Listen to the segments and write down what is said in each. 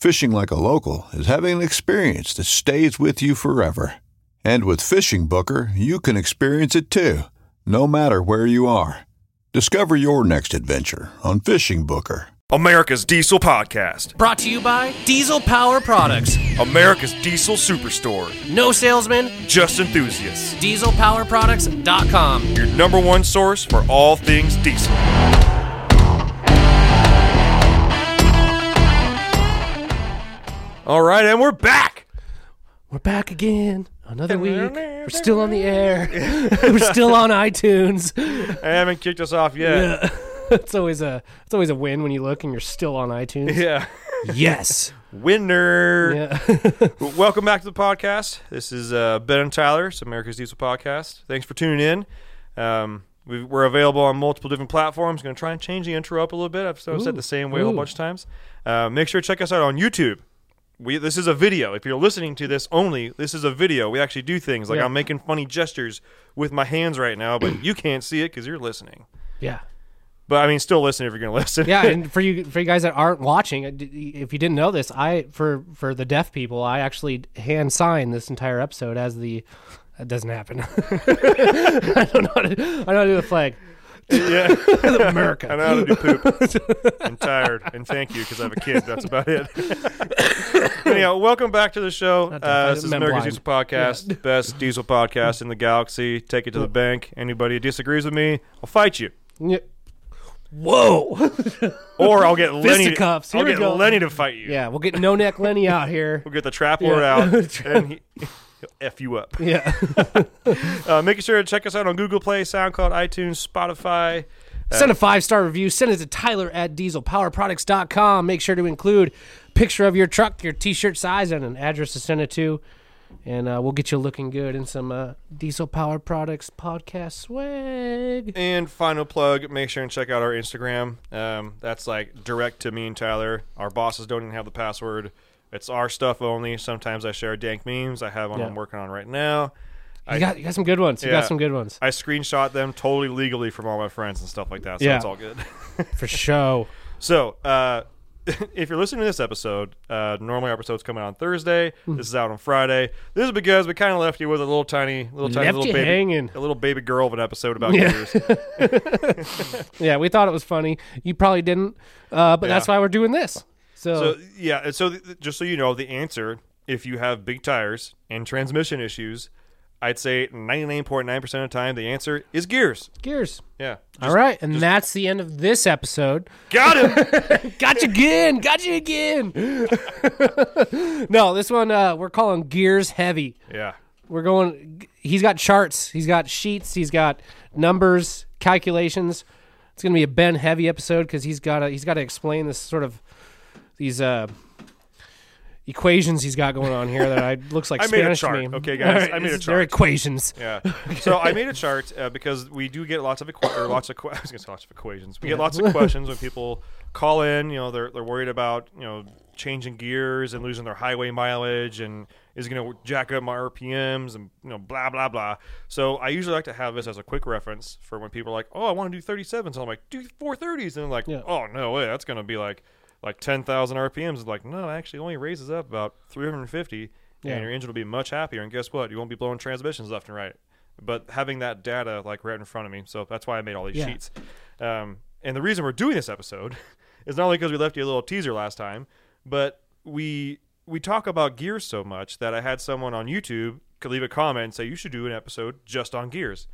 Fishing like a local is having an experience that stays with you forever. And with Fishing Booker, you can experience it too, no matter where you are. Discover your next adventure on Fishing Booker. America's Diesel Podcast. Brought to you by Diesel Power Products. America's Diesel Superstore. No salesman, Just enthusiasts. dieselpowerproducts.com. Your number one source for all things diesel. All right, and we're back. We're back again. Another week. We're still on the air. We're still on iTunes. I haven't kicked us off yet. Yeah. it's always a it's always a win when you look and you're still on iTunes. Yeah. Yes. Winner. Yeah. Welcome back to the podcast. This is uh, Ben and Tyler. It's America's Diesel Podcast. Thanks for tuning in. Um, we we're available on multiple different platforms. Going to try and change the intro up a little bit. I've I've said the same way a whole bunch of times. Uh, make sure to check us out on YouTube. We, this is a video. If you're listening to this only, this is a video. We actually do things like Yeah. I'm making funny gestures with my hands right now, but you can't see it because you're listening. yeah. But I mean, still listen if you're going to listen. Yeah, and for you for you guys that aren't watching, uh, if you didn't know this, I for for the deaf people, I actually hand sign this entire episode as the that doesn't happen. I don't know how to, I don't know how to do the flag. Yeah. America. I know how to do poop. I'm tired, and thank you because I have a kid. That's about it. Anyhow, welcome back to the show. Not Uh, this is I'm America's blind. Diesel Podcast, best diesel podcast in the galaxy. Take it to the bank. Anybody who disagrees with me, I'll fight you, Yeah. Whoa. or I'll get Lenny. Fisticuffs. Here I'll we get go. Lenny to fight you. yeah, we'll get no neck Lenny out here. We'll get the trap lord Yeah. out, and he, he'll f you up. Yeah. Uh, making sure to check us out on Google Play, SoundCloud, iTunes, Spotify. Send a five star review. Send it to Tyler at dieselpowerproducts.com. Make sure to include picture of your truck, your t shirt size, and an address to send it to. And uh, we'll get you looking good in some uh, Diesel Power Products podcast swag. And final plug, make sure and check out our Instagram. Um, that's like direct to me and Tyler. Our bosses don't even have the password. It's our stuff only. Sometimes I share dank memes. I have one Yeah. I'm working on right now. You got, you got some good ones. You Yeah. got some good ones. I screenshot them totally legally from all my friends and stuff like that. So Yeah. it's all good. For show. so, uh, if you're listening to this episode, uh, normally our episode's coming on Thursday. Hmm. This is out on Friday. This is because we kind of left you with a little tiny, little tiny Left little baby, hanging. a little baby girl of an episode about Yeah. gears. Yeah, we thought it was funny. You probably didn't. Uh, but that's why we're doing this. So, So yeah, so th- just so you know, the answer if you have big tires and transmission issues, I'd say 99.9% of the time the answer is gears. gears. Yeah. All right. And that's the end of this episode. Got him. Got you again. Got you again. no, this one uh, we're calling Gears Heavy. yeah. We're going. He's got charts. He's got sheets. He's got numbers, calculations. It's gonna be a Ben Heavy episode because he's got to he's got to explain this sort of these uh, equations he's got going on here that I looks like I made a Spanish chart, to me. okay, guys? I made a is- They're equations. Yeah. So I made a chart uh, because we do get lots of equa- or lots of que- I was gonna say lots of equations. We get lots of questions when people call in. You know, they're they're worried about you know changing gears and losing their highway mileage and is going to jack up my RPMs and you know blah blah blah. So I usually like to have this as a quick reference for when people are like, "Oh, I want to do 37s." So I'm like, "Do 430s," and they're like, Yeah. "Oh no way, that's going to be like like 10,000 RPMs." Like, no, it actually only raises up about 350, Yeah. and your engine will be much happier. And guess what? You won't be blowing transmissions left and right. But having that data like right in front of me, so that's why I made all these Yeah. sheets. Um, and the reason we're doing this episode is not only because we left you a little teaser last time, but we we talk about gears so much that I had someone on YouTube could leave a comment and say you should do an episode just on gears.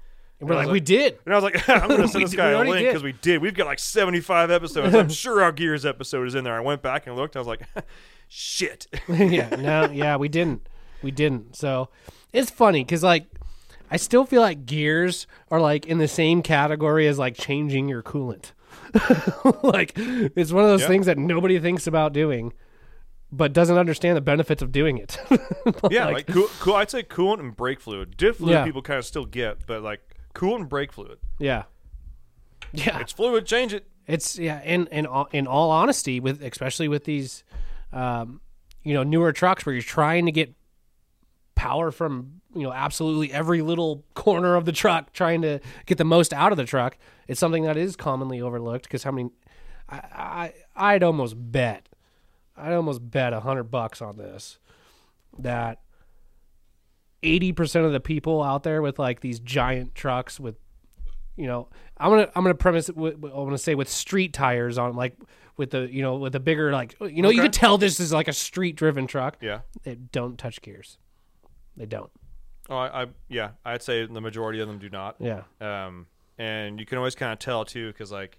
And we're I like, we did. And I was like, I'm going to send this guy a link because we did. We've got like 75 episodes. I'm sure our Gears episode is in there. I went back and looked. I was like, shit. yeah, no, yeah, we didn't. We didn't. So it's funny because like I still feel like gears are like in the same category as like changing your coolant. like it's one of those Yeah. things that nobody thinks about doing, but doesn't understand the benefits of doing it. yeah, like, cool, cool. I'd say coolant and brake fluid. Diff fluid Yeah. people kind of still get, but like coolant and brake fluid. yeah, yeah. It's fluid. Change it. It's yeah, in in all, in all honesty, with especially with these, um, you know, newer trucks where you're trying to get power from you know absolutely every little corner of the truck, trying to get the most out of the truck. It's something that is commonly overlooked because how many, I, I I'd almost bet, I'd almost bet a hundred bucks on this, that eighty percent of the people out there with like these giant trucks with you know, I'm gonna I'm gonna premise it. With, I'm gonna say with street tires on, like with the you know with the bigger like you know you Okay. could tell this is like a street driven truck. Yeah. They don't touch gears. They don't. Oh, I, I yeah. I'd say the majority of them do not. Yeah. Um, and you can always kind of tell too, because like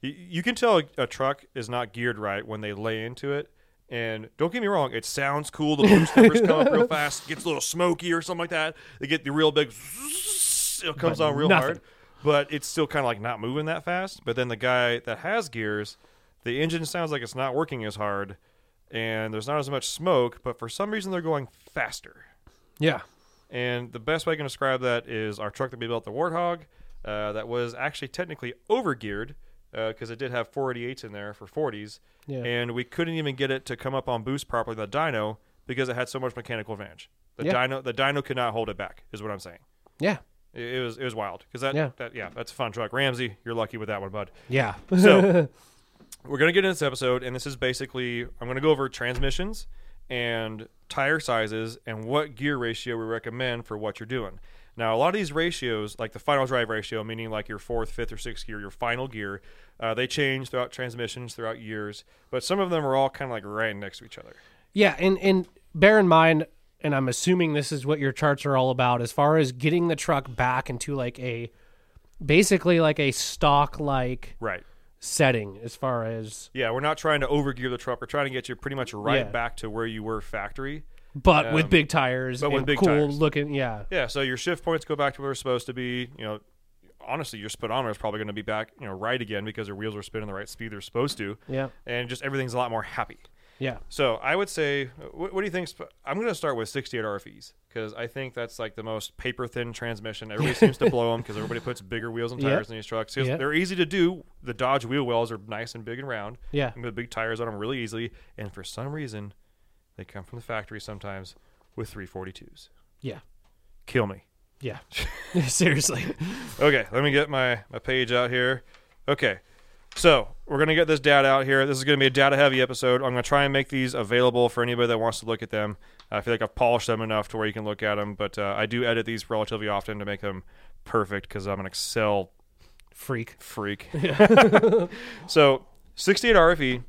you, you can tell a, a truck is not geared right when they lay into it. And don't get me wrong, it sounds cool. The numbers come up real fast, gets a little smoky or something like that. They get the real big, it comes But on real nothing. hard, but it's still kind of like not moving that fast. But then the guy that has gears, the engine sounds like it's not working as hard, and there's not as much smoke. But for some reason, they're going faster. Yeah. And the best way I can describe that is our truck that we built, the Warthog, uh, that was actually technically overgeared Uh, because it did have 488s in there for 40s, Yeah. and we couldn't even get it to come up on boost properly. The dyno because it had so much mechanical advantage. The Yeah. dyno, the dyno could not hold it back. Is what I'm saying. Yeah. It, it was it was wild because that, Yeah. that yeah that's a fun truck. Ramsey, you're lucky with that one, bud. Yeah. So we're gonna get into this episode, and this is basically I'm gonna go over transmissions and tire sizes and what gear ratio we recommend for what you're doing. Now, a lot of these ratios, like the final drive ratio, meaning like your fourth, fifth, or sixth gear, your final gear, uh, they change throughout transmissions throughout years, but some of them are all kind of like right next to each other. Yeah, and and bear in mind, and I'm assuming this is what your charts are all about, as far as getting the truck back into like a, basically like a stock like Right. setting, as far as Yeah, we're not trying to overgear the truck. We're trying to get you pretty much right Yeah. back to where you were factory. But with Um, big tires but and with big cool tires. looking. Yeah, Yeah, so your shift points go back to where they're supposed to be. You know, honestly, your speedometer is probably going to be back, you know, right again because your wheels are spinning the right speed they're supposed to, yeah, and just everything's a lot more happy. yeah. So I would say, what, what do you think? sp- I'm going to start with 68 RFEs because I think that's like the most paper thin transmission. Everybody seems to blow them because everybody puts bigger wheels and tires in these trucks. Yeah. They're easy to do. The Dodge wheel wells are nice and big and round. Yeah. and put big tires on them really easily. And for some reason, they come from the factory sometimes with 342s. Yeah. Kill me. Yeah. Seriously. Okay, let me get my, my page out here. Okay, so we're going to get this data out here. This is going to be a data heavy episode. I'm going to try and make these available for anybody that wants to look at them. I feel like I've polished them enough to where you can look at them, but uh, I do edit these relatively often to make them perfect because I'm an Excel Freak. freak. Yeah. so 68 RFE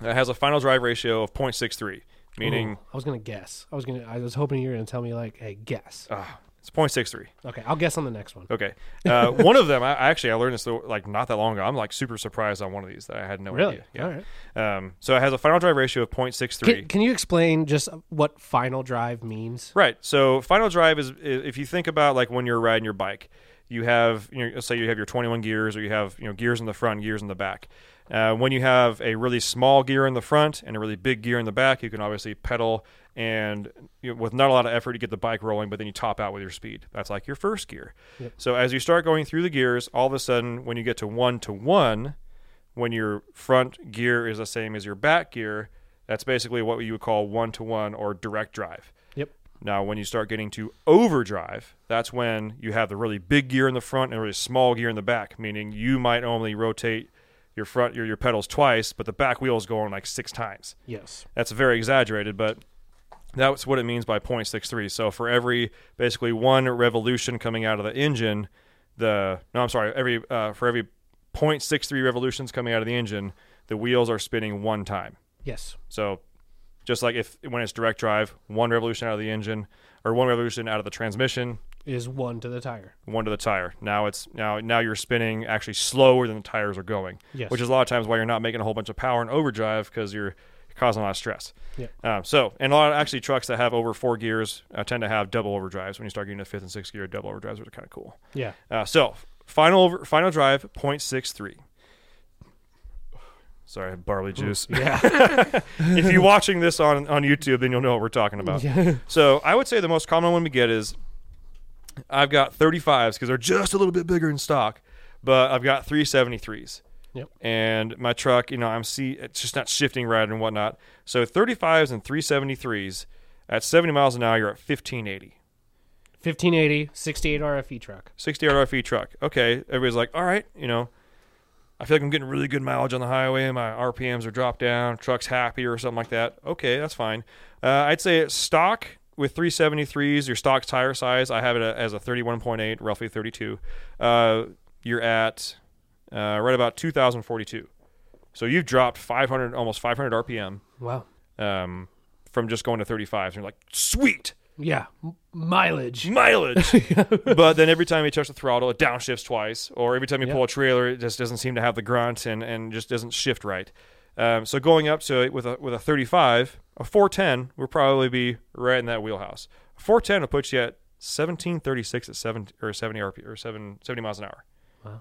uh, has a final drive ratio of 0.63, meaning Ooh, I was gonna guess. I was gonna. I was hoping you were gonna tell me like, hey, guess. uh, it's 0.63. Okay, I'll guess on the next one. Okay. Uh, one of them, I actually I learned this like not that long ago. I'm like super surprised on one of these that I had no Really? idea. Yeah. All right. Um, so it has a final drive ratio of 0.63. Can, can you explain just what final drive means? Right. So final drive is, is if you think about like when you're riding your bike, you have you know, let's say you have your 21 gears or you have you know gears in the front, gears in the back. Uh, when you have a really small gear in the front and a really big gear in the back, you can obviously pedal and you know, with not a lot of effort you get the bike rolling, but then you top out with your speed. That's like your first gear. So as you start going through the gears, all of a sudden when you get to one to one, when your front gear is the same as your back gear, That's basically what you would call one to one or direct drive. Yep. Now, when you start getting to overdrive, that's when you have the really big gear in the front and a really small gear in the back, meaning you might only rotate your front your, your pedals twice, but the back wheel is going like six times. Yes. That's very exaggerated, but that's what it means by 0.63. So for every basically one revolution coming out of the engine, the no, I'm sorry, every uh, for every 0.63 revolutions coming out of the engine, the wheels are spinning one time. Yes. So just like if when it's direct drive, one revolution out of the engine or one revolution out of the transmission, Is one to the tire. one to the tire. Now it's now now you're spinning actually slower than the tires are going, Yes. which is a lot of times why you're not making a whole bunch of power in overdrive because you're causing a lot of stress. Yeah. Um, so, and a lot of actually trucks that have over four gears uh, tend to have double overdrives. When you start getting to fifth and sixth gear, double overdrives are kind of cool. Yeah. Uh, so, final over, final drive 0.63. Sorry, I had barley juice. Yeah. if you're watching this on, on YouTube, then you'll know what we're talking about. Yeah. So I would say the most common one we get is I've got 35s because they're just a little bit bigger in stock, but I've got 373s. Yep. And my truck, you know, I'm see it's just not shifting right and whatnot. So 35s and 373s at 70 miles an hour, you're at 1580. 1580, 68 RFE truck. 60 RFE truck. Okay, everybody's like, all right, you know, I feel like I'm getting really good mileage on the highway. My RPMs are dropped down. Truck's happy or something like that. Okay, that's fine. Uh, I'd say stock with 373s, your stock tire size, I have it as a 31.8, roughly 32. Uh, you're at uh, right about 2,042. So you've dropped 500, almost 500 RPM Wow. um, from just going to 35. And you're like, sweet Yeah. Mileage. mileage. but then every time you touch the throttle, it downshifts twice, or every time you Yep. pull a trailer, it just doesn't seem to have the grunt and, and just doesn't shift right. Um, so going up to it with a with a 35, a 410 would probably be right in that wheelhouse. A 410 will put you at 1736 at seven or 70 RP or 7 70 miles an hour. Wow.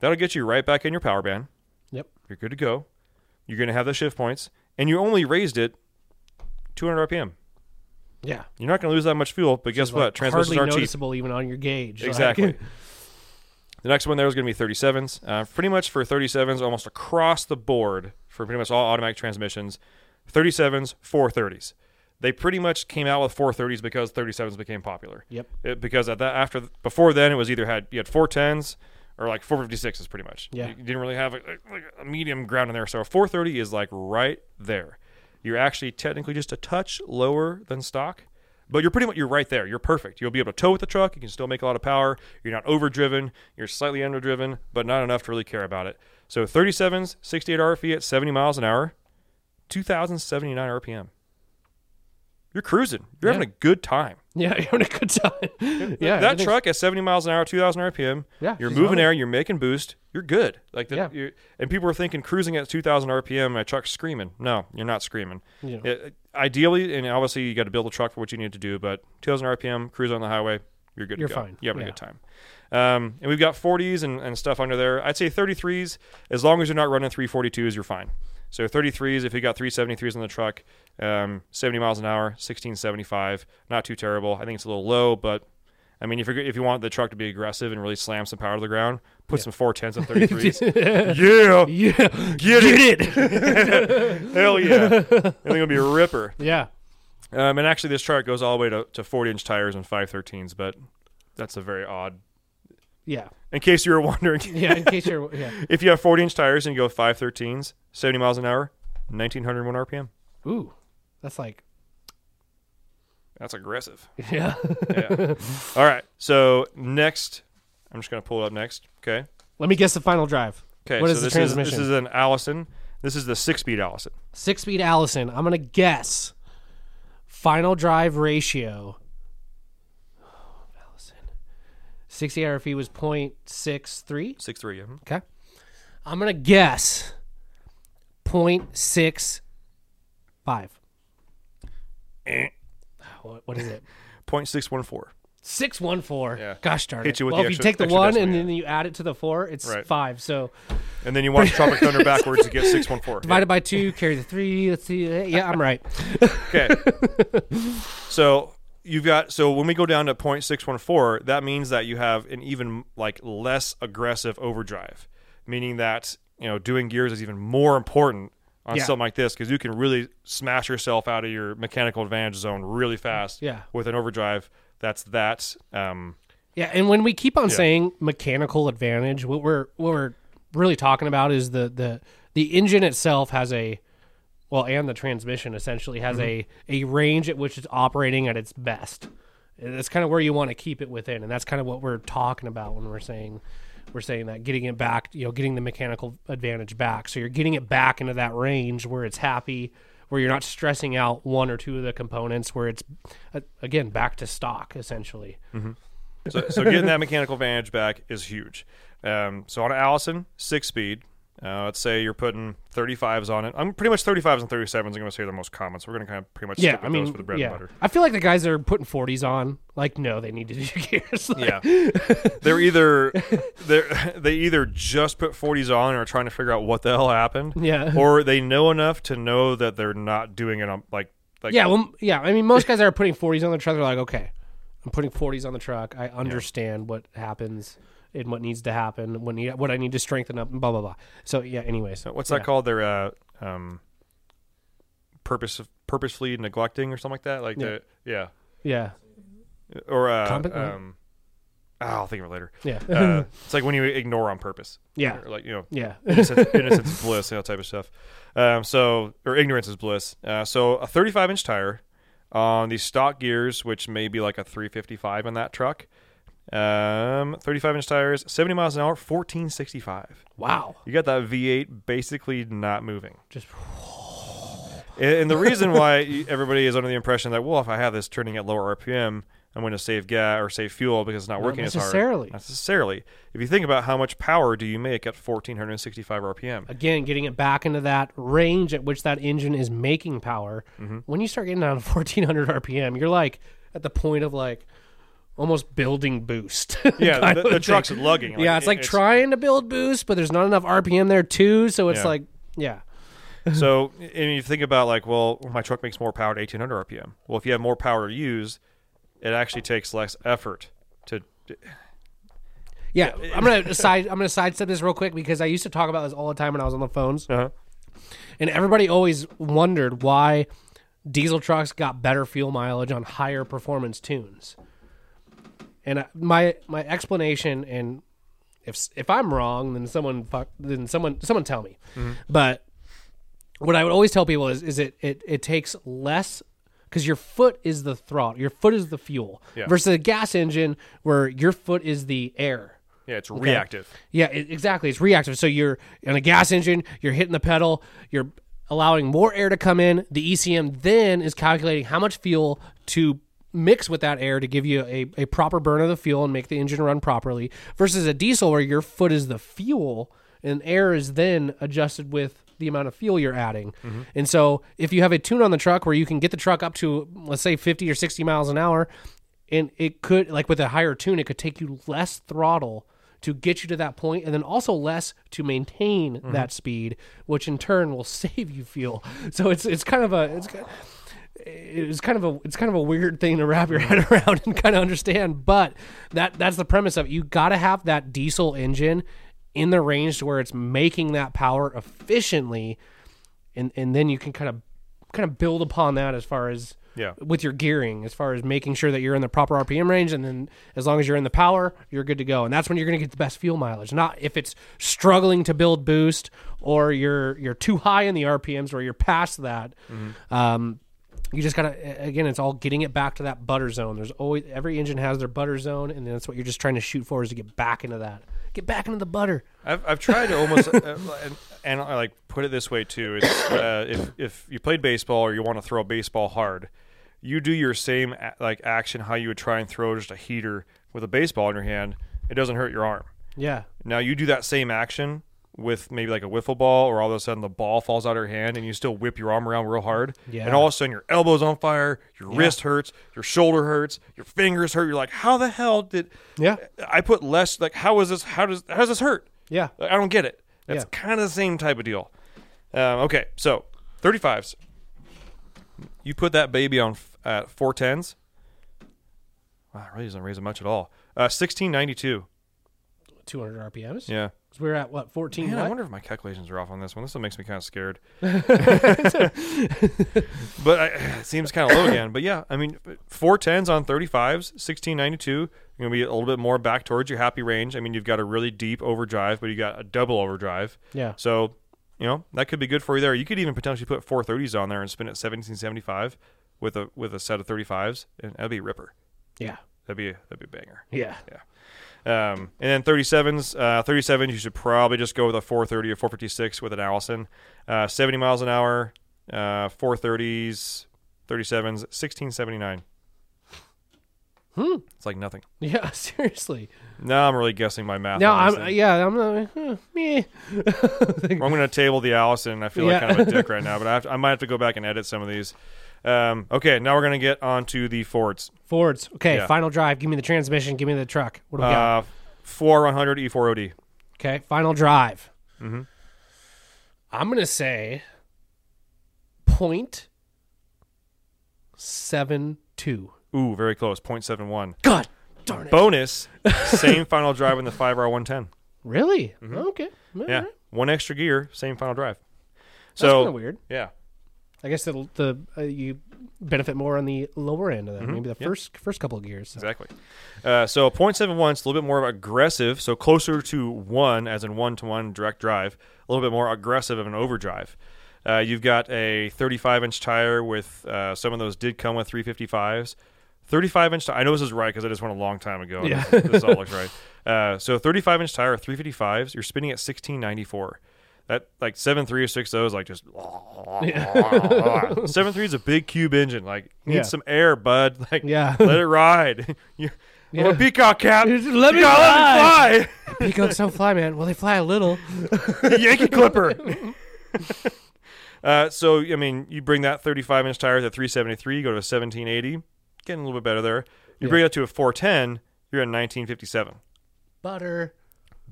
That'll get you right back in your power band. Yep. You're good to go. You're going to have the shift points, and you only raised it 200 RPM. Yeah. You're not going to lose that much fuel, but guess It's what? like Transmissions hardly cheap. noticeable even on your gauge. Like- Exactly. the next one there is going to be 37s. Uh, pretty much for 37s, almost across the board for pretty much all automatic transmissions, 37s, 430s. They pretty much came out with 430s because 37s became popular. Yep. It, because at that after before then it was either had you had 410s or like 456s pretty much. Yeah. You didn't really have a, like a medium ground in there. So a 430 is like right there. You're actually technically just a touch lower than stock, but you're pretty much you're right there. You're perfect. You'll be able to tow with the truck. You can still make a lot of power. You're not overdriven. You're slightly underdriven, but not enough to really care about it. So 37s, 68 RFE at 70 miles an hour, 2,079 RPM. You're cruising. You're having a good time. Yeah, you're having a good time. yeah. that truck at 70 miles an hour, 2,000 RPM. Yeah, you're moving air. You're making boost. You're good. Like the, Yeah. you're, and people are thinking cruising at 2,000 RPM, my truck's screaming. No, you're not screaming. Know. It- ideally, and obviously, you got to build a truck for what you need to do. But 2,000 RPM, cruise on the highway, you're good You're to go. fine. You're having Yeah. a good time. Um, and we've got 40s and, and stuff under there. I'd say 33s, as long as you're not running 342s, you're fine. So 33s, if you got 373s on the truck, um, 70 miles an hour, 1675, not too terrible. I think it's a little low, but I mean, if you if you want the truck to be aggressive and really slam some power to the ground, put some 410s and 33s. yeah, Yeah. get, it. Hell yeah. I think it'll be a ripper. Yeah. Um, and actually, this chart goes all the way to, to 40 inch tires and 513s, but that's a very odd. Yeah. In case you were wondering, Yeah. In case you're. Yeah. if you have 40 inch tires and you go 513s, 70 miles an hour, 1901 RPM. Ooh. That's like. That's aggressive. Yeah. Yeah. all right. So next, I'm just going to pull it up next. Okay. Let me guess the final drive. Okay. What so is the this transmission? Is, this is an Allison. This is the six speed Allison. Six speed Allison. I'm gonna guess. Final drive ratio. Allison. 60 RFE was 0.63. Six three. Yeah. Okay. I'm gonna guess 0.65. Eh. What, what is it? 0.614. Six one four. Yeah. Gosh darn Hit it. you with well, the if you extra- take the extra one decimal, and yeah. then you add it to the four, it's Right. five. So And then you watch Tropic Thunder backwards to get 614. divided by two, carry the three. Let's see. Uh, yeah, I'm right. Okay. so you've got so when we go down to 0.614, that means that you have an even like less aggressive overdrive, meaning that you know doing gears is even more important on Yeah. something like this because you can really smash yourself out of your mechanical advantage zone really fast. Yeah. with an overdrive. That's that. Um, Yeah, and when we keep on Yeah. saying mechanical advantage, what we're what we're really talking about is the the the engine itself has a well, and the transmission essentially has a a range at which it's operating at its best. And That's kind of where you want to keep it within, and that's kind of what we're talking about when we're saying we're saying that getting it back, you know, getting the mechanical advantage back. So you're getting it back into that range where it's happy, where you're not stressing out one or two of the components, where it's uh, again back to stock essentially. so, so getting that mechanical advantage back is huge. Um, so on Allison six speed, uh, let's say you're putting 35s on it. I'm pretty much 35s and 37s. I'm going to say the most common. So we're going to kind of pretty much Yeah, stick with I mean, those for the bread yeah. and butter. I feel like the guys that are putting 40s on, like, no, they need to do gears. Like, Yeah, they're either they they either just put 40s on or are trying to figure out what the hell happened. Yeah. or they know enough to know that they're not doing it on like like yeah, well, yeah. I mean, most guys that are putting 40s on the truck, they're like, okay, I'm putting 40s on the truck. I understand what happens and what needs to happen, when need, what I need to strengthen up, and blah blah blah. So yeah. Anyways, what's yeah. that called? They're uh, um, purpose purposefully neglecting or something like that. Like Yeah. the yeah Yeah, or uh, um, ah, I'll think of it later. yeah, Uh, it's like when you ignore on purpose. yeah, Or like you know yeah. innocence, innocence is bliss, you know, type of stuff. Um, so, or ignorance is bliss. Uh, so, a 35 inch tire on these stock gears, which may be like a 355 in that truck. Um, 35 inch tires, 70 miles an hour, 1465. wow. You got that V8 basically not moving. Just And, the reason why everybody is under the impression that, well, if I have this turning at lower RPM, I'm going to save gas or save fuel because it's not Not working as hard. necessarily. Not necessarily. If you think about how much power do you make at 1465 RPM? again getting it back into that range at which that engine is making power. Mm-hmm. When you start getting down to 1400 RPM, you're like at the point of like almost building boost. Yeah, the, the truck's lugging. yeah, it's like trying to build boost, but there's not enough RPM there too. So it's Yeah. like, yeah, So, and you think about like, well, my truck makes more power at 1800 RPM. Well, if you have more power to use, it actually takes less effort to. yeah. I'm gonna side. I'm gonna sidestep this real quick because I used to talk about this all the time when I was on the phones, Uh-huh. and everybody always wondered why diesel trucks got better fuel mileage on higher performance tunes. And my my explanation, and if if I'm wrong, then someone fuck, then someone someone tell me. Mm-hmm. But what I would always tell people is is it it, it takes less because your foot is the throttle, your foot is the fuel, Yeah. versus a gas engine where your foot is the air. Yeah, it's reactive. Yeah, it, exactly. It's reactive. So you're in a gas engine, you're hitting the pedal, you're allowing more air to come in. The ECM then is calculating how much fuel to mix with that air to give you a, a proper burn of the fuel and make the engine run properly versus a diesel where your foot is the fuel and air is then adjusted with the amount of fuel you're adding. Mm-hmm. And so if you have a tune on the truck where you can get the truck up to let's say 50 or 60 miles an hour and it could like with a higher tune it could take you less throttle to get you to that point and then also less to maintain mm-hmm. that speed which in turn will save you fuel. So it's it's kind of a it's ki- it's kind of a it's kind of a weird thing to wrap your head around and kind of understand but that that's the premise of it. You got to have that diesel engine in the range to where it's making that power efficiently and and then you can kind of kind of build upon that as far as Yeah. with your gearing as far as making sure that you're in the proper RPM range and then as long as you're in the power you're good to go. And that's when you're going to get the best fuel mileage not if it's struggling to build boost or you're you're too high in the RPMs or you're past that. Um, you just gotta again it's all getting it back to that butter zone there's always every engine has their butter zone and that's what you're just trying to shoot for is to get back into that get back into the butter I've, I've tried to almost uh, and, and I like put it this way too. It's uh, if if you played baseball or you want to throw a baseball hard, you do your same like action how you would try and throw just a heater with a baseball in your hand. It doesn't hurt your arm. yeah Now you do that same action with maybe like a wiffle ball, or all of a sudden the ball falls out of your hand and you still whip your arm around real hard. Yeah. And all of a sudden your elbow's on fire, your wrist hurts, your shoulder hurts, your fingers hurt. You're like, how the hell did? Yeah. I put less. Like, how is this? How does how does this hurt? yeah I don't get it. That's Yeah. kind of the same type of deal. Um, okay, so 35s. You put that baby on f- at 410s. Wow, it really doesn't raise it much at all. Uh, 1692. 200 RPMs Yeah. We're at what fourteen? Man, I wonder if my calculations are off on this one. This one makes me kind of scared. but I, it seems kind of low again. But yeah, I mean, four tens on thirty fives, sixteen ninety two. You're gonna be a little bit more back towards your happy range. I mean, you've got a really deep overdrive, but you got a double overdrive. Yeah. So, you know, that could be good for you there. You could even potentially put four thirties on there and spin at seventeen seventy five with a with a set of thirty fives, and that'd be a ripper. Yeah. That'd be that'd be a banger. Yeah. Yeah. Um, and then 37s, uh, 37s, you should probably just go with a 430 or 456 with an Allison. Uh, 70 miles an hour, uh, 430s, 37s, 1679. Hmm. It's like nothing. Yeah. Seriously. Now I'm really guessing my math. No, I'm. thing. Yeah. I'm. Uh, huh, meh. I'm going to table the Allison. I feel like Yeah. kind of a dick right now, but I, to, I might have to go back and edit some of these. Um, okay, now we're going to get on to the Fords. Fords. Okay. Yeah. Final drive. Give me the transmission. Give me the truck. What do we got? Uh, 4100 E4OD. Okay. Final drive. Mhm. I'm gonna say point seven two. Ooh, very close. 0.71. God darn it. Bonus, same final drive in the 5R110. Really? Okay. All Mm-hmm. Yeah, right. one extra gear, same final drive. That's So kind of weird. yeah, I guess the the uh, you benefit more on the lower end of that. Maybe the Mm-hmm. Yep. first first couple of gears. so. exactly. Uh, so 0.71 is a little bit more aggressive, so closer to one, as in one to one direct drive, a little bit more aggressive of an overdrive. Uh, you've got a 35 inch tire with uh, some of those did come with 355s. 35 inch. I know this is right because I just went a long time ago. Yeah. This, this all looks right. Uh, so 35 inch tire, 355s. You're spinning at 1694. That like seven three or six is like just seven three is a big cube engine. Like needs Yeah. some air, bud. Like Yeah. let it ride. you, Yeah. Peacock cap. Let You me gotta let me Peacocks don't fly, man. Well, they fly a little. Yankee Clipper. uh, so I mean, you bring that 35 inch tire to 373, you go to a 1780, getting a little bit better there. You Yeah. bring it to a 410, you're at 1957. Butter.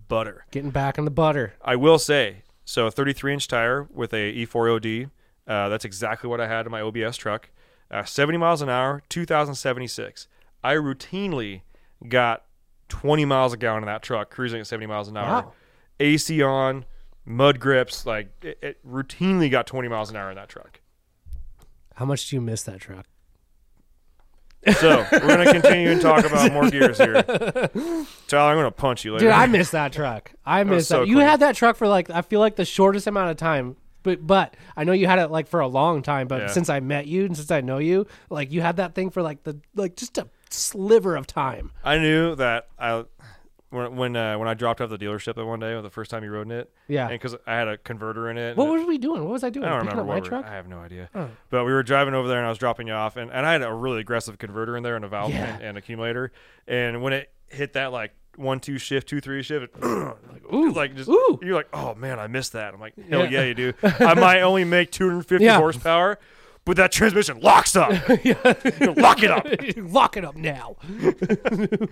Butter. Getting back on the butter. I will say, so a 33 inch tire with a E4OD. Uh, that's exactly what I had in my OBS truck. Uh, 70 miles an hour, 2076. I routinely got 20 miles a gallon in that truck, cruising at 70 miles an hour. Wow. AC on, mud grips, like it, it routinely got 20 miles an hour in that truck. How much do you miss that truck? So we're gonna continue and talk about more gears here. Tyler, I'm gonna punch you later. Dude, I miss that truck. I miss that. so you clean. had that truck for like I feel like the shortest amount of time. But but I know you had it like for a long time. But Yeah. since I met you and since I know you, like you had that thing for like the like just a sliver of time. I knew that I when when uh, when I dropped off the dealership that one day, the first time you rode in it, Yeah. because I had a converter in it. What were we doing? What was I doing? I don't Picking remember up my truck? I have no idea. Oh. But we were driving over there, and I was dropping you off, and, and I had a really aggressive converter in there, and a valve Yeah. and, and accumulator. And when it hit that like one two shift, two three shift, it, like Ooh. like just Ooh. you're like, oh man, I missed that. I'm like, hell Yeah. yeah, you do. I might only make 250 Yeah. horsepower, but that transmission locks up. Lock it up. Lock it up now.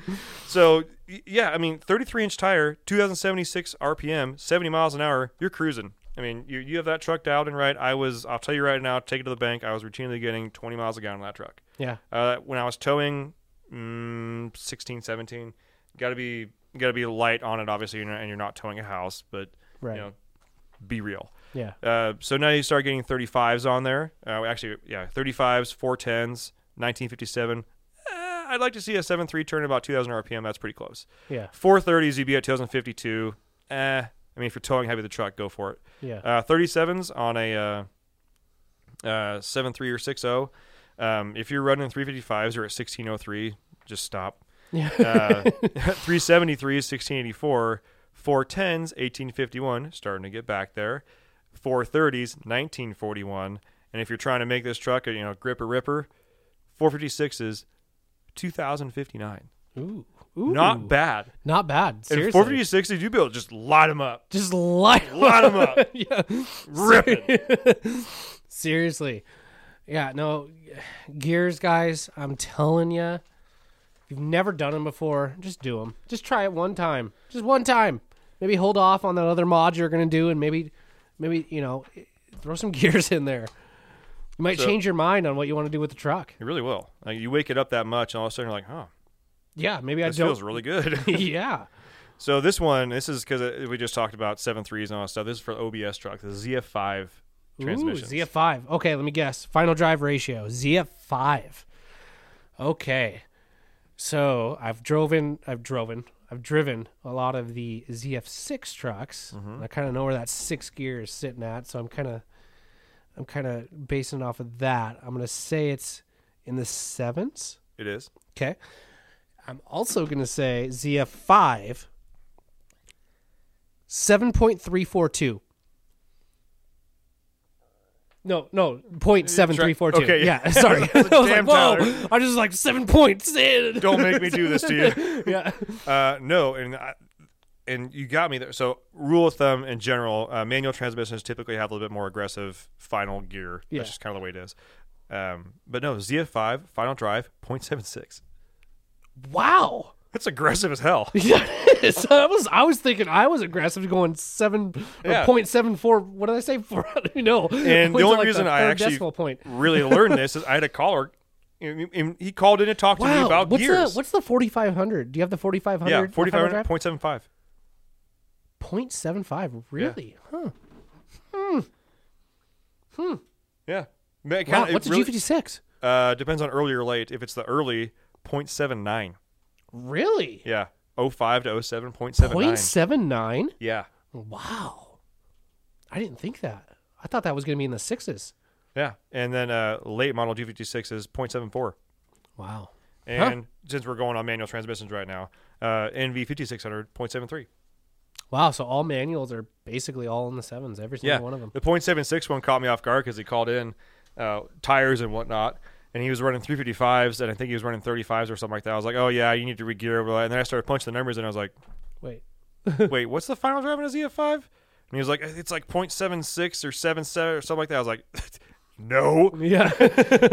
So yeah, I mean, 33 inch tire, 2076 RPM, 70 miles an hour. You're cruising. I mean, you you have that truck dialed in right. I was. I'll tell you right now. Take it to the bank. I was routinely getting 20 miles a gallon on that truck. Yeah. Uh, when I was towing, mm, 16, 17, got to be got to be light on it. Obviously, and you're- and you're not towing a house, but Right. you know, be real. Yeah. Uh, so now you start getting 35s on there. Uh, actually, yeah, 35s, 410s, 1957. Eh, I'd like to see a 7.3 turn about 2,000 RPM. That's pretty close. Yeah. 430s, you'd be at 2052. Eh, I mean, if you're towing heavy the truck, go for it. Yeah. Uh, 37s on a uh, uh, 7.3 or 6.0. Um, if you're running 355s or at 1603, just stop. Yeah. Uh, 373s, 1684. 410s, 1851, starting to get back there. 430s, 1941. And if you're trying to make this truck a you know grip a ripper, 456s, 2059. Ooh. Ooh. Not bad. Not bad. Seriously. And 456s, you'd be able to just light them up. Just light Light them up. yeah. Rip. Seriously. Yeah, no gears guys, I'm telling you. If you've never done them before, just do them. Just try it one time. Just one time. Maybe hold off on that other mod you're going to do and maybe maybe, you know, throw some gears in there. You might So- change your mind on what you want to do with the truck. It really will. Like you wake it up that much, and all of a sudden you're like, "Huh, Yeah, maybe I don't feels really good." Yeah. So this one, this is because uh, we just talked about seven threes and all that stuff. This is for OBS truck, the ZF5 transmission. ZF5. Okay, let me guess. Final drive ratio ZF5. Okay. So I've driven, I've driven, I've driven a lot of the ZF6 trucks. Mm-hmm. I kind of know where that six gear is sitting at, so I'm kind of, I'm kind of basing off of that. I'm gonna say it's in the sevens. It is. Okay. I'm also gonna say ZF5. Seven point three four two. No, no, point seven three four two. Okay. Yeah, sorry. I was Damn, like, whoa! Tyler. I just like seven points. In. Don't make me do this to you. yeah. Uh, no, and I, and you got me there. So rule of thumb in general, uh, manual transmissions typically have a little bit more aggressive final gear. Yeah. That's just kind of the way it is. Um, but no, ZF5 final drive 0.76. Wow. That's aggressive as hell. Yeah, it is. I was I was thinking I was aggressive going seven uh, Yeah. or point seven four. What did I say? Four. you know. And the only like, reason I actually point. really learned this is I had a caller. and- and He called in to talk to me about what's gears. the what's the forty five hundred? Do you have the forty five hundred? yeah, 4500 0.75. Point seven five. Really? Huh. Hmm. Hmm. Yeah. Man, it Wow. kinda- it What's a really- G fifty six? Uh, depends on early or late. If it's the early, 0.79. Really? Yeah. 05 to 07, 0.79. Point seven nine. Yeah. Wow. I didn't think that. I thought that was going to be in the sixes. Yeah. And then uh, late model G56 is 0.74. Wow. And since we're going on manual transmissions right now, uh, NV 5600, 0.73. Wow. So all manuals are basically all in the sevens. Every single Yeah. one of them. The 0.76 one caught me off guard because he called in uh, tires and whatnot. And he was running 355s, and I think he was running 35s or something like that. I was like, oh, yeah, you need to re-gear over that. And then I started punching the numbers, and I was like, Wait. wait, what's the final drive in a ZF5? And he was like, it's like 0.76 or 77 or something like that. I was like, no. Yeah.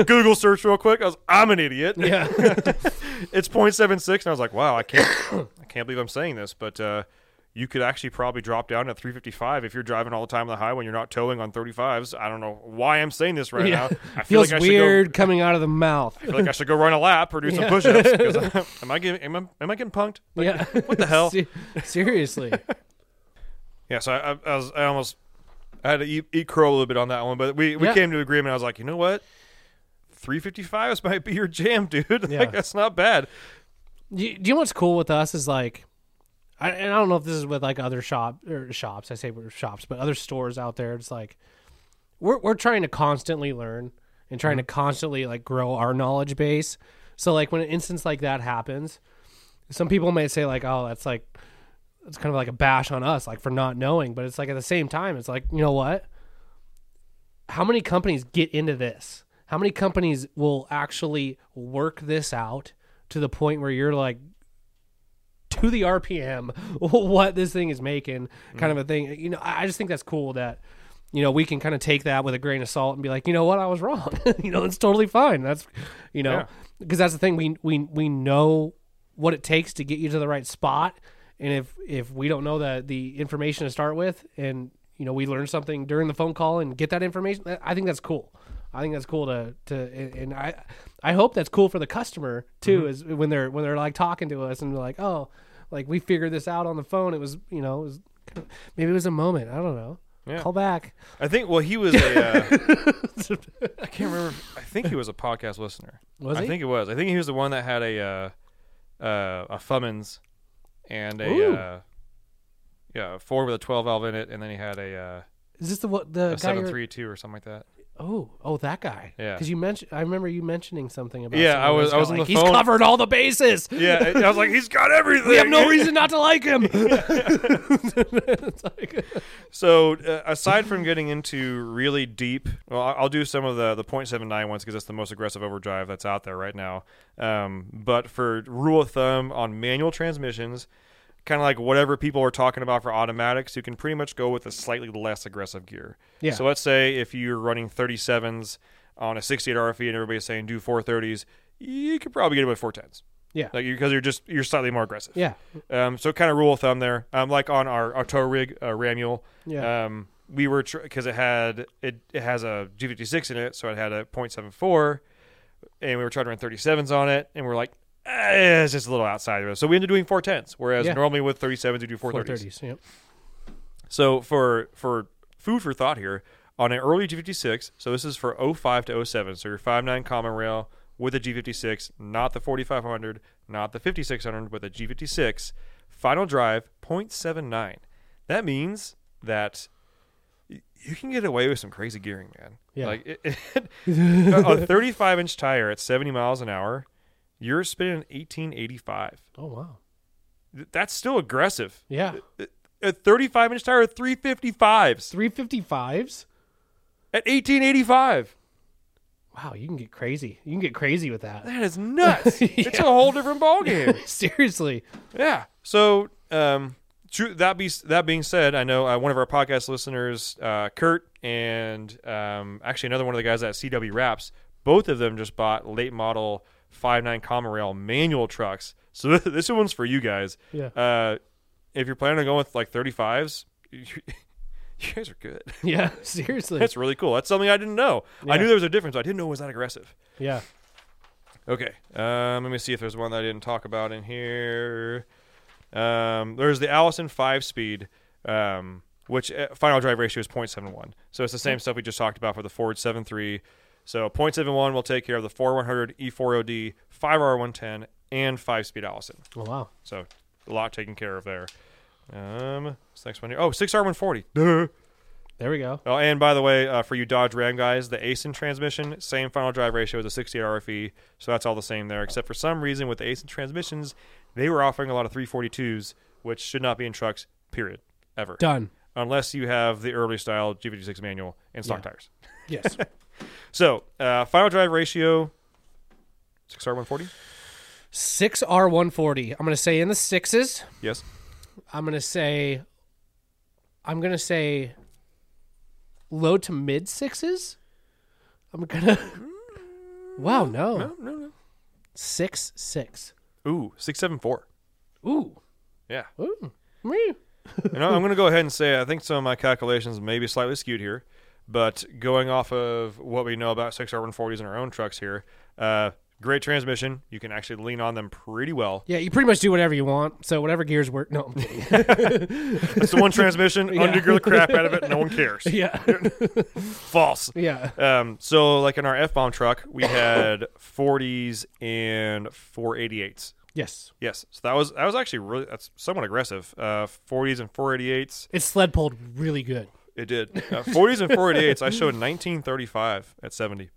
Google search real quick. I was, I'm an idiot. yeah. it's 0.76 and i was like wow i can't i can't believe i'm saying this but uh, you could actually probably drop down to 355 if you're driving all the time on the highway and you're not towing on 35s i don't know why i'm saying this right yeah. now i feel Feels like i weird go coming out of the mouth. I feel like I should go run a lap or do some Yeah. push-ups. am I getting am I, am I getting punked? Like, yeah. What the hell? Se- Seriously. Yeah, so I, I, was I almost I had to eat, eat crow a little bit on that one, but we, we Yeah. came to agreement. I was like, you know what, 355s might be your jam, dude. Yeah. like that's not bad. Do you, do you know what's cool with us is like, I, and I don't know if this is with like other shop or shops. I say we're shops, but other stores out there. It's like we're we're trying to constantly learn and trying to mm-hmm. constantly like grow our knowledge base. So like when an instance like that happens, some people may say like, oh, that's like it's kind of like a bash on us, like for not knowing. But it's like at the same time, it's like you know what? How many companies get into this? How many companies will actually work this out to the point where you're like to the RPM what this thing is making, kind of a thing. You know, I just think that's cool that you know we can kind of take that with a grain of salt and be like, you know what, I was wrong. you know, it's totally fine. That's you know, Yeah. because that's the thing. We we we know what it takes to get you to the right spot, and if if we don't know the the information to start with, and you know we learn something during the phone call and get that information, I think that's cool. I think that's cool to to and I I hope that's cool for the customer too. Mm-hmm. Is when they're when they're like talking to us and they're like, oh, like we figured this out on the phone. It was you know it was maybe it was a moment. I don't know. Yeah. Call back. I think. Well, he was a. Uh, I can't remember. I think he was a podcast listener. Was he? I think it was. I think he was the one that had a uh, uh, a Fummins and a uh, yeah a Ford with a 12 valve in it, and then he had a uh, Is this the what the guy? you're- 732 or something like that. Oh, oh, that guy. Yeah. Because you mentioned, I remember you mentioning something about. Yeah, I was- I was on like, the He's phone. covered all the bases. Yeah, I was like, he's got everything. We have no reason not to like him. Like- So uh, aside from getting into really deep, well, I'll do some of the the .79 ones because that's the most aggressive overdrive that's out there right now. Um, but for rule of thumb on manual transmissions, kind of like whatever people are talking about for automatics, you can pretty much go with a slightly less aggressive gear. Yeah. So let's say if you're running 37s on a 68 RFE and everybody's saying do 430s, you could probably get away with 410s. yeah, Like because you're just you're slightly more aggressive. yeah, Um, so kind of rule of thumb there. Um, like on our, our tow rig, uh, Ramuel. Yeah. Um, we were because it had it it has a G56 in it, so it had a .74, and we were trying to run 37s on it, and we're like, Eh, it's just a little outside of it. So we ended up doing 410s, whereas Yeah. normally with 37s we do 430s. 430s. Yep. So for for food for thought here on an early G56, so this is for 05 to 07. So your 59 common rail with a G56, not the 4500, not the 5600, but the G56. Final drive 0.79. That means that y- you can get away with some crazy gearing, man. Yeah. Like it, a 35 inch tire at 70 miles an hour, you're spinning 1885. Oh wow. That's still aggressive. Yeah. A 35 inch tire 355s 355s. at 1885. Wow, you can get crazy. You can get crazy with that. That is nuts. It's a whole different ballgame. Seriously. yeah. So, um, true, that be that being said, I know uh, one of our podcast listeners, uh, Kurt, and um, actually another one of the guys at CW Wraps, both of them just bought late model 5.9 Common Rail manual trucks. So this one's for you guys. Yeah. Uh, if you're planning on going with like 35s, you, you guys are good. Yeah. Seriously. That's really cool. That's something I didn't know. I knew there was a difference. I didn't know it was that aggressive. yeah. Okay. Um, let me see if there's one that I didn't talk about in here. Um, there's the Allison five speed, um, which uh, final drive ratio is 0.71. So it's the same stuff we just talked about for the Ford 7.3. So 0.71 will take care of the 4100 E4OD, 5R110, and five speed Allison. Oh wow. So a lot taken care of there. Um, this next one here. Oh, 6R140. Duh. There we go. Oh, and by the way, uh, for you Dodge Ram guys, the Aisin transmission, same final drive ratio as a 68 RFE, so that's all the same there. Except for some reason with the Aisin transmissions, they were offering a lot of 342s, which should not be in trucks. Period, ever, Done. unless you have the early style G56 manual and stock Yeah. tires. Yes. So, uh, final drive ratio, 6R140. Six R one forty. I'm gonna say in the sixes. Yes. I'm gonna say. I'm gonna say. Low to mid sixes. I'm gonna. wow. No. No, no, no. Six six. Ooh, 674. Ooh. Yeah. Ooh. Me. you know, I'm going to go ahead and say I think some of my calculations may be slightly skewed here, but going off of what we know about 6R140s in our own trucks here, uh, great transmission. You can actually lean on them pretty well. Yeah, you pretty much do whatever you want. So whatever gears work. No, I'm kidding. It's the one transmission, undergear the crap out of it, no one cares. yeah, False. yeah. Um, so, like in our F bomb truck, we had 40s and 488s. Yes, Yes, so that was that was actually really that's somewhat aggressive. Uh, 40s and 488s. it sled pulled really good. It did. Uh, 40s and 48s. I showed 1935 at 70.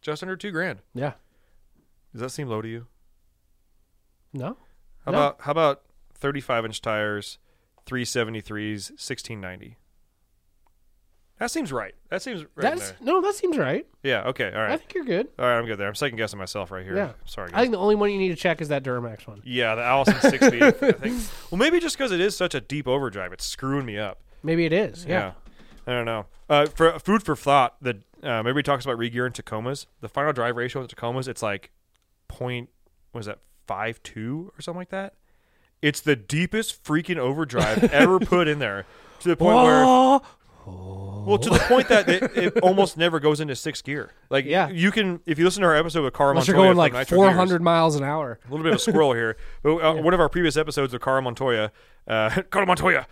Just under two grand. Yeah. Does that seem low to you? No. How No. about how about 35 inch tires, 373s, 1690? That seems right. That seems right. That's there. no. That seems right. Yeah. Okay. All I right. think you're good. All right. I'm good there. I'm second guessing myself right here. Yeah. Sorry. I Guys. think the only one you need to check is that Duramax one. yeah, the Allison six speed. I think. Well, maybe just because it is such a deep overdrive, it's screwing me up. Maybe it is. Yeah. I don't know. Uh, for food for thought, the uh, everybody talks about regear in Tacomas. The final drive ratio in the Tacomas, it's like point was that five two or something like that. It's the deepest freaking overdrive ever put in there to the point where well to the point that it, it almost never goes into sixth gear. Like Yeah. you can if you listen to our episode with Carl unless Montoya you're going from like Nitro Gears- 400 miles an hour. a little bit of a squirrel here. But uh, one of our previous episodes with Carl Montoya, uh, Carl Montoya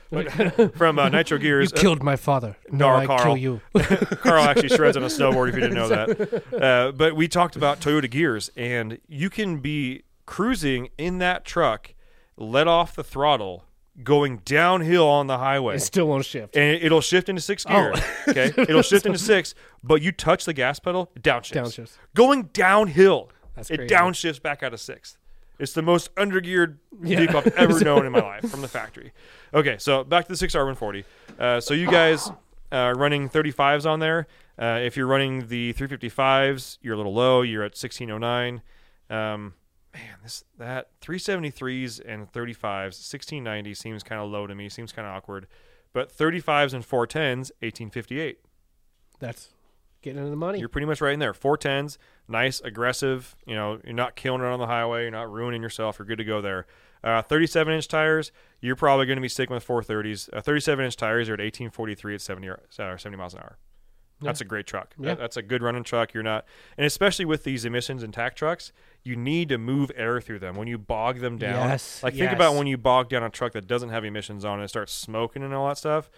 from uh, Nitro You Gears. uh, killed my father. no, I Carl. kill you. Carl actually shreds on a snowboard if you didn't know that. Uh, but we talked about Toyota gears, and you can be cruising in that truck, let off the throttle, going downhill on the highway. It still won't shift. and it'll shift into sixth gear. Okay, it'll shift into six, but you touch the gas pedal, it downshifts. Downshifts. Going downhill, That's it crazy. downshifts back out of sixth. It's the most undergeared Yeah. vehicle I've ever known in my life from the factory. Okay, so back to the 6R140. Uh, so you guys uh, running 35s on there. Uh, if you're running the 355s, you're a little low. You're at 1609. Um, man, this that 373s and 35s, 1690 seems kind of low to me. Seems kind of awkward. But 35s and 410s, 1858. That's getting into the money. You're pretty much right in there. 410s, nice, aggressive. You know, you're not killing it on the highway. You're not ruining yourself. You're good to go there. Uh, 37 inch tires, you're probably going to be sticking with 430s. Uh, 37 inch tires are at 1843 at 70 or, uh, 70 miles an hour. That's a great truck. Yeah. That- That's a good running truck. You're not, and especially with these emissions and tack trucks, you need to move air through them. When you bog them down, Yes, like think about when you bog down a truck that doesn't have emissions on it, and starts smoking and all that stuff.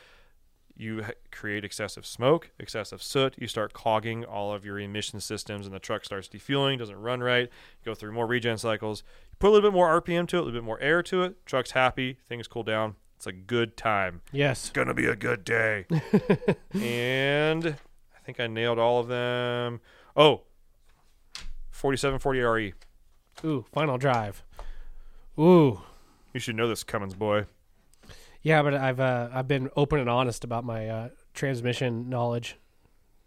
You create excessive smoke, excessive soot. You start clogging all of your emission systems, and the truck starts defueling, doesn't run right. You go through more regen cycles. You put a little bit more RPM to it, a little bit more air to it. Truck's happy, things cool down. It's a good time Yes. It's gonna be a good day. and think I nailed all of them. Oh, 4740 RE. Ooh, final drive. Ooh. You should know this, Cummins boy. Yeah, but I've uh, I've been open and honest about my uh, transmission knowledge.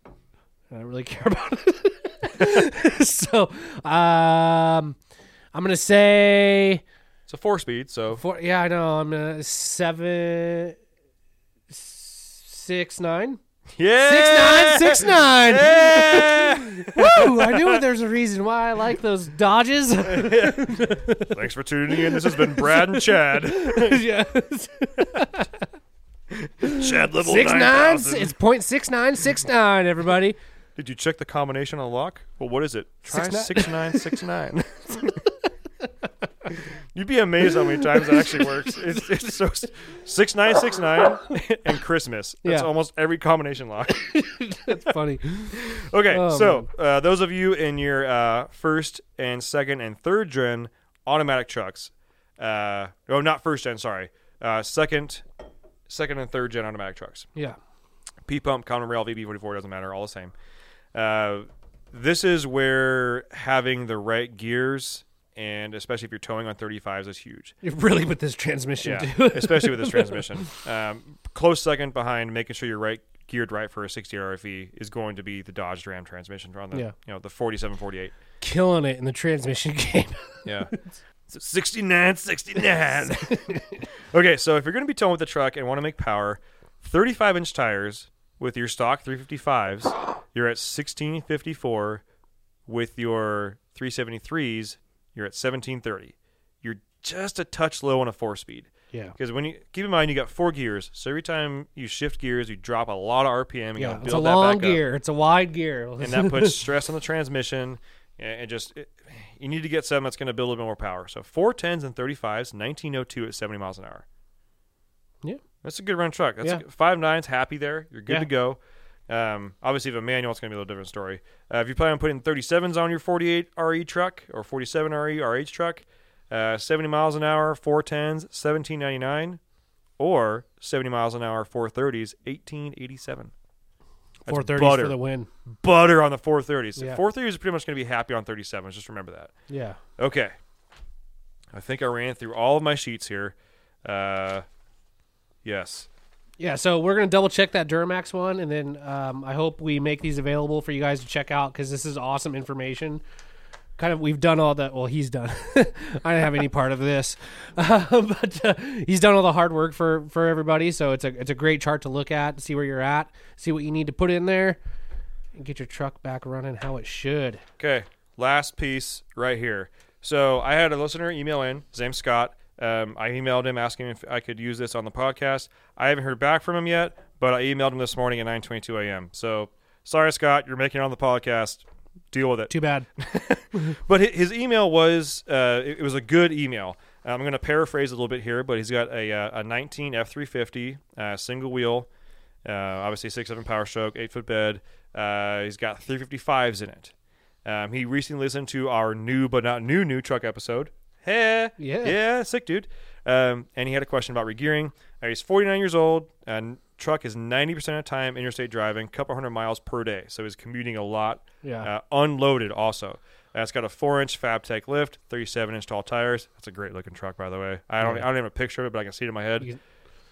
I don't really care about it. so, um, I'm gonna say It's a four speed, so four. Yeah, I know. I'm gonna seven, six nine, yeah, six nine, six nine. Yeah! Woo! I knew there's a reason why I like those Dodges. Thanks for tuning in. This has been Brad and Chad. yeah. Chad level Six nine. 9000. It's point six nine six nine. Everybody. Did you check the combination on the lock? Well, what is it? Try Six nine- six nine six nine. You'd be amazed how many times that actually works. It's, it's so six nine six nine and Christmas. That's Yeah. almost every combination lock. That's funny. Okay, Oh, so uh, those of you in your uh, first and second and third gen automatic trucks, uh, oh, not first gen, sorry, uh, second, second and third gen automatic trucks. Yeah. P pump, common rail, VP44 doesn't matter, all the same. Uh, this is where having the right gears and especially if you're towing on 35s is huge. Really with this transmission Yeah, especially with this transmission. Um, close second behind making sure you're right geared right for a 60 RFE is going to be the Dodge Ram transmission on the Yeah. you know the 4748. Killing it in the transmission game. Yeah. So 69, 69. okay, so if you're going to be towing with the truck and want to make power, 35 inch tires with your stock 355s, you're at 1654. With your 373s, you're at 1730. You're just a touch low on a four speed. Yeah. Because when you keep in mind you got four gears, so every time you shift gears, you drop a lot of RPM. You Yeah. It's a long back up gear. It's a wide gear. and that puts stress on the transmission. And just it, you need to get something that's going to build a little bit more power. So four tens and thirty fives, nineteen oh two at seventy miles an hour. Yeah. That's a good run truck. That's Yeah. a, five nines, happy there. You're good Yeah. to go. Um, obviously, if a manual, it's going to be a little different story. Uh, if you plan on putting 37s on your 48 RE truck or 47 RE RH truck, uh, 70 miles an hour, 410s, 1799, or 70 miles an hour, 430s, 1887. That's Four thirties butter for the win. butter on the 430s. Yeah. 430s is pretty much going to be happy on 37s. Just remember that. Yeah. Okay. I think I ran through all of my sheets here. Uh, yes. Yeah, so we're gonna double check that Duramax one, and then um, I hope we make these available for you guys to check out because this is awesome information. Kind of, we've done all that. Well, he's done. I didn't have any part of this, uh, but uh, he's done all the hard work for for everybody. So it's a it's a great chart to look at, see where you're at, see what you need to put in there, and get your truck back running how it should. Okay. Last piece right here. So I had a listener email in, his name's Scott. Um, I emailed him asking if I could use this on the podcast. I haven't heard back from him yet, but I emailed him this morning at 9:22 a.m. So sorry, Scott, you're making it on the podcast. Deal with it. Too bad. But his email was uh, it was a good email. I'm going to paraphrase a little bit here, but he's got a, uh, a 19 F350 uh, single wheel, uh, obviously six seven power stroke, eight foot bed. Uh, he's got 355s in it. Um, he recently listened to our new but not new new truck episode. Hey, Yeah. yeah, sick dude. Um, and he had a question about regearing. Uh, he's 49 years old, and truck is 90% of the time interstate driving, couple hundred miles per day. So he's commuting a lot. Yeah. Uh, unloaded also. Uh, it's got a four inch FabTech lift, 37 inch tall tires. That's a great looking truck, by the way. I don't, Yeah. I don't have a picture of it, but I can see it in my head. You-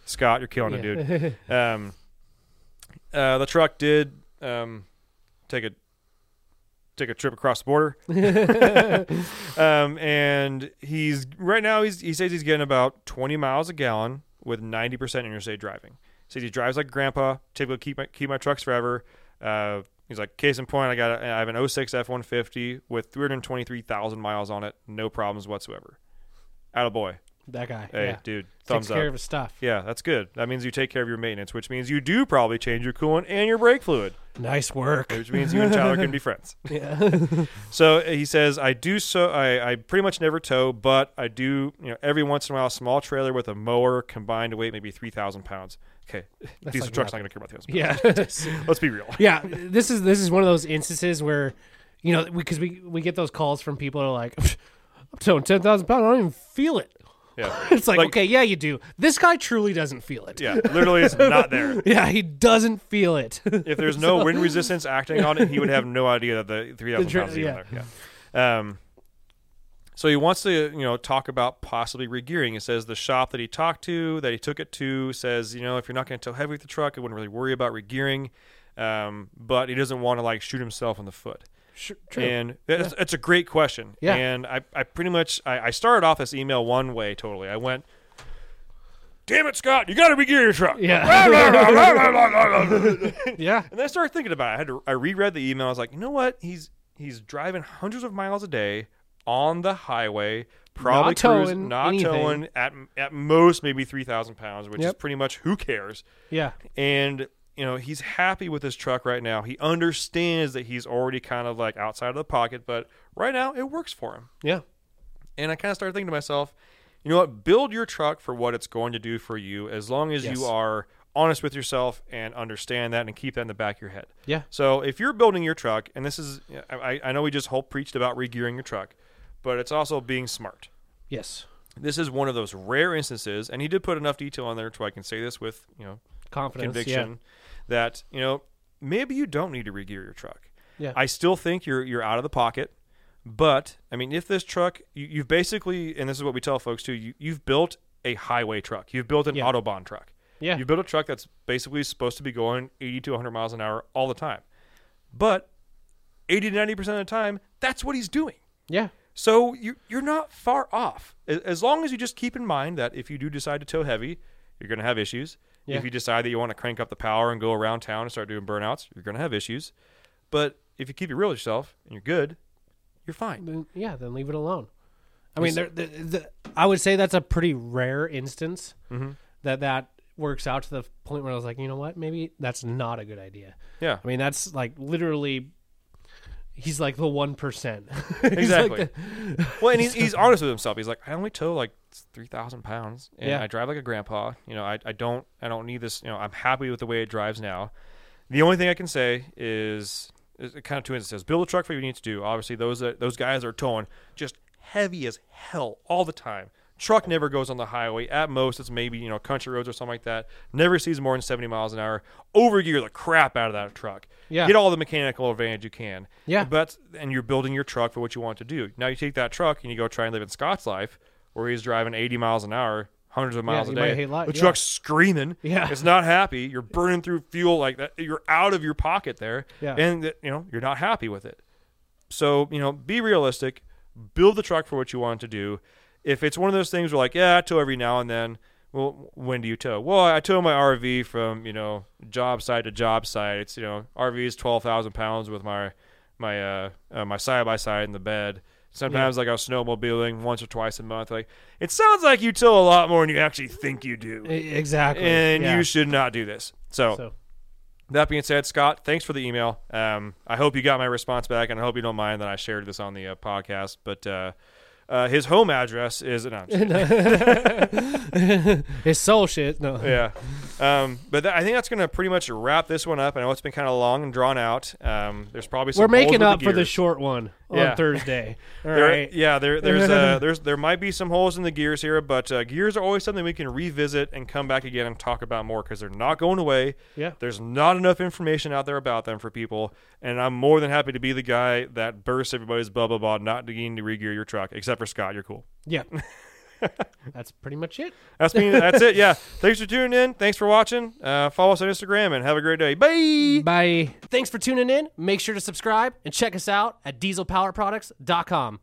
Scott, you're killing it, dude. Um, uh, the truck did um, take a take a trip across the border, um, and he's right now he's he says he's getting about 20 miles a gallon with 90% interstate driving. Says he drives like grandpa. Typically keep my keep my trucks forever. Uh, he's like case in point. I got a, I have an 06 F150 with 323,000 miles on it, no problems whatsoever. Out of boy. That guy. Hey, yeah. dude, Takes thumbs care up. of his stuff. Yeah, that's good. That means you take care of your maintenance, which means you do probably change your coolant and your brake fluid, Nice work. which means you and Tyler can be friends. Yeah. So he says, I do so. I, I pretty much never tow, but I do, you know, every once in a while, a small trailer with a mower combined to weight maybe three thousand pounds. Okay, diesel like truck's not going to care about thousand. yeah. Let's be real. yeah. This is this is one of those instances where, you know, because we, we get those calls from people who are like, I'm towing ten thousand pounds. I don't even feel it. Yeah, It's like, Like- okay, yeah, you do. This guy truly doesn't feel it. yeah, literally, it's not there. Yeah, he doesn't feel it. If there's no wind resistance acting on it, he would have no idea that the three thousand The tra- pounds is even yeah. there. Yeah. Um. So he wants to, you know, talk about possibly regearing. He says the shop that he talked to, that he took it to, says, you know, if you're not going to tow heavy with the truck, I wouldn't really worry about regearing. Um, but he doesn't want to like shoot himself in the foot. Sure, true. And it's, it's a great question. Yeah. And I, I pretty much I, I started off this email one way totally. I went, "Damn it, Scott, you got to regear your truck." yeah. and yeah. then I started thinking about it. I had to, I reread the email. I was like, you know what? He's he's driving hundreds of miles a day on the highway, probably Not cruising, towing not anything. towing at at most maybe three thousand pounds, which is pretty much who cares. Yeah. and you know he's happy with his truck right now he understands that he's already kind of like outside of the pocket but right now it works for him Yeah. and i kind of started thinking to myself you know what build your truck for what it's going to do for you as long as Yes. you are honest with yourself and understand that and keep that in the back of your head Yeah. so if you're building your truck and this is i, I know we just whole preached about regearing your truck but it's also being smart Yes. this is one of those rare instances and he did put enough detail on there so i can say this with you know Confidence. conviction that you know maybe you don't need to regear your truck. Yeah. I still think you're you're out of the pocket, but I mean, if this truck you, you've basically, and this is what we tell folks too, you, you've built a highway truck, you've built an Yeah. autobahn truck, Yeah. you've built a truck that's basically supposed to be going 80 to 100 miles an hour all the time, but 80 to 90 percent of the time, that's what he's doing. Yeah. So you you're not far off. As long as you just keep in mind that if you do decide to tow heavy, you're going to have issues. Yeah. If you decide that you want to crank up the power and go around town and start doing burnouts, you're going to have issues. But if you keep it real with yourself and you're good, you're fine. Then, yeah. Then leave it alone. I mean, there, the, the, I would say that's a pretty rare instance Mm-hmm. that that works out to the point where I was like, you know what? Maybe that's not a good idea. Yeah. I mean, that's like literally. He's like the one percent. Exactly. well, and he's, he's honest with himself. He's like, I only tow like three thousand pounds, and Yeah. I drive like a grandpa. You know, I, I don't I don't need this. You know, I'm happy with the way it drives now. The only thing I can say is, is kind of two instances. Build a truck for what you need to do. Obviously, those that those guys are towing just heavy as hell all the time. Truck never goes on the highway. At most, it's maybe you know country roads or something like that. Never sees more than seventy miles an hour. Overgear the crap out of that truck. Yeah. Get all the mechanical advantage you can. Yeah. But and you're building your truck for what you want to do. Now you take that truck and you go try and live in Scott's life, where he's driving 80 miles an hour, hundreds of miles you a day. the yeah. truck's screaming. Yeah. It's not happy. You're burning through fuel like that. You're out of your pocket there. Yeah. And uh, you know you're not happy with it. So you know, be realistic. Build the truck for what you want to do. If it's one of those things where like, yeah, I tow every now and then. Well, when do you tow? Well, I tow my RV from you know job site to job site. It's you know RV is twelve thousand pounds with my my uh, uh my side by side in the bed. Sometimes like I was snowmobiling once or twice a month. Like it sounds like you tow a lot more than you actually think you do, exactly. and Yeah. you should not do this. So, So that being said, Scott, thanks for the email. Um, I hope you got my response back, and I hope you don't mind that I shared this on the uh, podcast. But uh, uh, his home address is no, his soul shit. No. yeah. Um, but that, I think that's going to pretty much wrap this one up. I know it's been kind of long and drawn out. Um, there's probably some We're making up for the short one on Yeah. Thursday. All There- right. Yeah, there, there's, uh, there's, there might be some holes in the gears here, but uh, gears are always something we can revisit and come back again and talk about more because they're not going away. Yeah. There's not enough information out there about them for people, and I'm more than happy to be the guy that bursts everybody's bubble about not needing to regear your truck, except for Scott. You're cool. Yeah. That's pretty much it. That's me. That's it. Yeah. Thanks for tuning in. Thanks for watching. Uh, follow us on Instagram and have a great day. Bye. Bye. Thanks for tuning in. Make sure to subscribe and check us out at dieselpowerproducts.com.